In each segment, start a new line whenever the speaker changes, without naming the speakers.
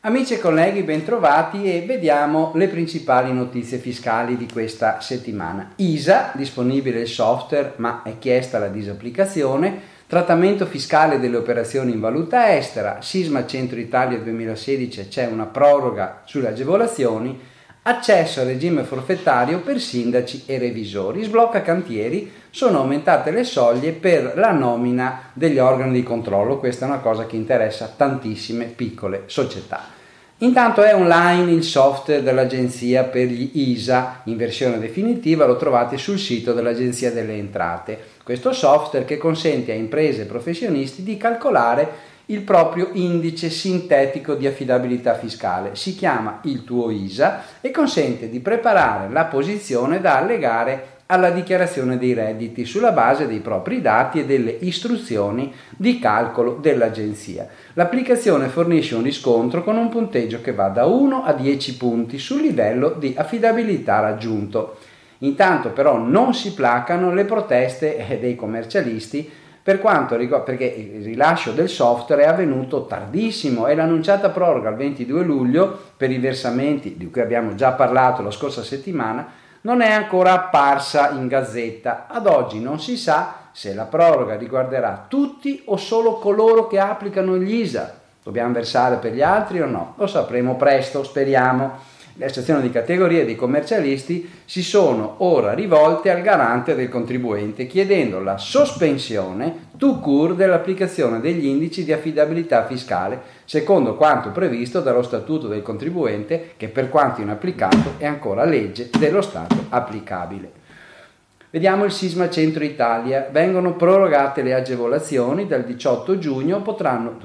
Amici e colleghi, bentrovati e vediamo le principali notizie fiscali di questa settimana. ISA, disponibile il software ma è chiesta la disapplicazione, trattamento fiscale delle operazioni in valuta estera, Sisma Centro Italia 2016 c'è una proroga sulle agevolazioni, accesso al regime forfettario per sindaci e revisori, sblocca cantieri, sono aumentate le soglie per la nomina degli organi di controllo, questa è una cosa che interessa tantissime piccole società. Intanto è online il software dell'Agenzia per gli ISA in versione definitiva, lo trovate sul sito dell'Agenzia delle Entrate. Questo software che consente a imprese e professionisti di calcolare il proprio indice sintetico di affidabilità fiscale. Si chiama il tuo ISA e consente di preparare la posizione da allegare alla dichiarazione dei redditi sulla base dei propri dati e delle istruzioni di calcolo dell'agenzia. L'applicazione fornisce un riscontro con un punteggio che va da 1 a 10 punti sul livello di affidabilità raggiunto. Intanto però non si placano le proteste eh, dei commercialisti per quanto riguarda perché il rilascio del software è avvenuto tardissimo e l'annunciata proroga il 22 luglio per i versamenti di cui abbiamo già parlato la scorsa settimana non è ancora apparsa in gazzetta. Ad oggi non si sa se la proroga riguarderà tutti o solo coloro che applicano gli ISA. Dobbiamo versare per gli altri o no? Lo sapremo presto, speriamo le associazioni di categoria dei commercialisti si sono ora rivolte al garante del contribuente chiedendo la sospensione tout court dell'applicazione degli indici di affidabilità fiscale secondo quanto previsto dallo Statuto del contribuente che per quanto inapplicato è ancora legge dello Stato applicabile. Vediamo il sisma centro Italia. Vengono prorogate le agevolazioni dal 18 giugno, potranno,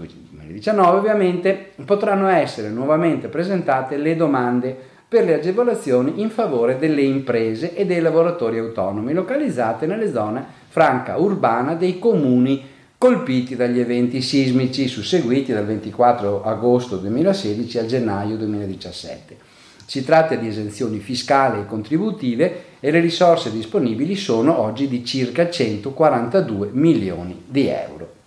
2019 ovviamente, potranno essere nuovamente presentate le domande per le agevolazioni in favore delle imprese e dei lavoratori autonomi localizzate nelle zone franca urbana dei comuni colpiti dagli eventi sismici susseguiti dal 24 agosto 2016 al gennaio 2017. Si tratta di esenzioni fiscali e contributive e le risorse disponibili sono oggi di circa 142 milioni di euro.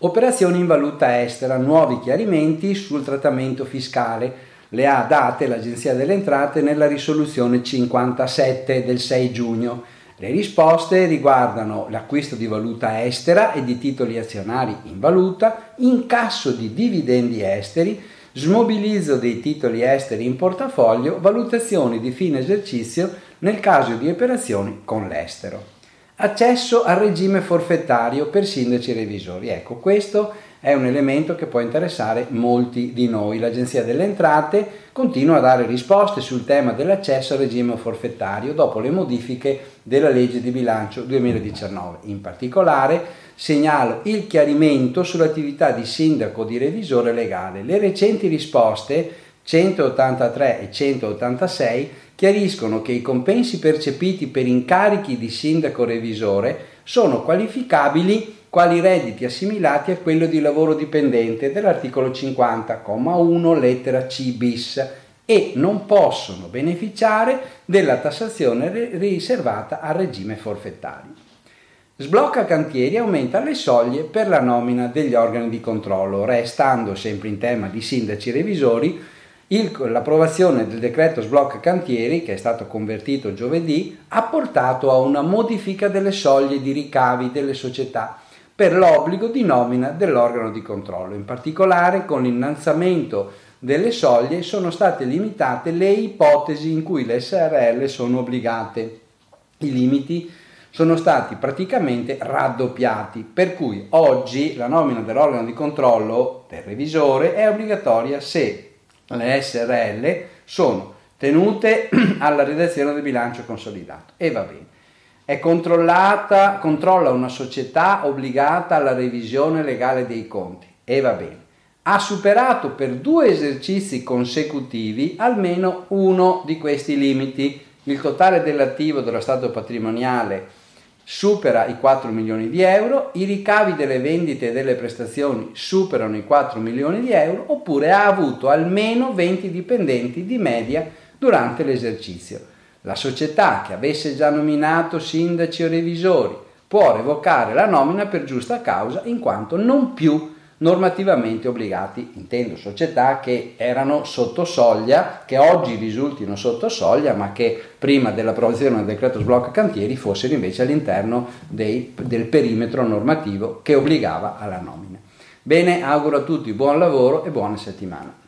Operazioni in valuta estera, nuovi chiarimenti sul trattamento fiscale. Le ha date l'Agenzia delle Entrate nella risoluzione 57 del 6 giugno. Le risposte riguardano l'acquisto di valuta estera e di titoli azionari in valuta, incasso di dividendi esteri, smobilizzo dei titoli esteri in portafoglio, valutazioni di fine esercizio nel caso di operazioni con l'estero. Accesso al regime forfettario per sindaci e revisori. Ecco, questo è un elemento che può interessare molti di noi. L'Agenzia delle Entrate continua a dare risposte sul tema dell'accesso al regime forfettario dopo le modifiche della legge di bilancio 2019. In particolare segnalo il chiarimento sull'attività di sindaco di revisore legale. Le recenti risposte 183 e 186 chiariscono che i compensi percepiti per incarichi di sindaco revisore sono qualificabili quali redditi assimilati a quello di lavoro dipendente dell'articolo 50,1 lettera C bis e non possono beneficiare della tassazione riservata al regime forfettario. Sblocca cantieri aumenta le soglie per la nomina degli organi di controllo, restando sempre in tema di sindaci revisori il, l'approvazione del decreto sblocca cantieri, che è stato convertito giovedì, ha portato a una modifica delle soglie di ricavi delle società per l'obbligo di nomina dell'organo di controllo. In particolare, con l'innalzamento delle soglie sono state limitate le ipotesi in cui le SRL sono obbligate. I limiti sono stati praticamente raddoppiati, per cui oggi la nomina dell'organo di controllo del revisore è obbligatoria se le SRL sono tenute alla redazione del bilancio consolidato e va bene. È controllata, controlla una società obbligata alla revisione legale dei conti e va bene. Ha superato per due esercizi consecutivi almeno uno di questi limiti. Il totale dell'attivo dello stato patrimoniale supera i 4 milioni di euro, i ricavi delle vendite e delle prestazioni superano i 4 milioni di euro oppure ha avuto almeno 20 dipendenti di media durante l'esercizio. La società che avesse già nominato sindaci o revisori può revocare la nomina per giusta causa in quanto non più normativamente obbligati, intendo società che erano sotto soglia, che oggi risultino sotto soglia, ma che prima dell'approvazione del decreto sblocca cantieri fossero invece all'interno dei, del perimetro normativo che obbligava alla nomina. Bene, auguro a tutti buon lavoro e buona settimana.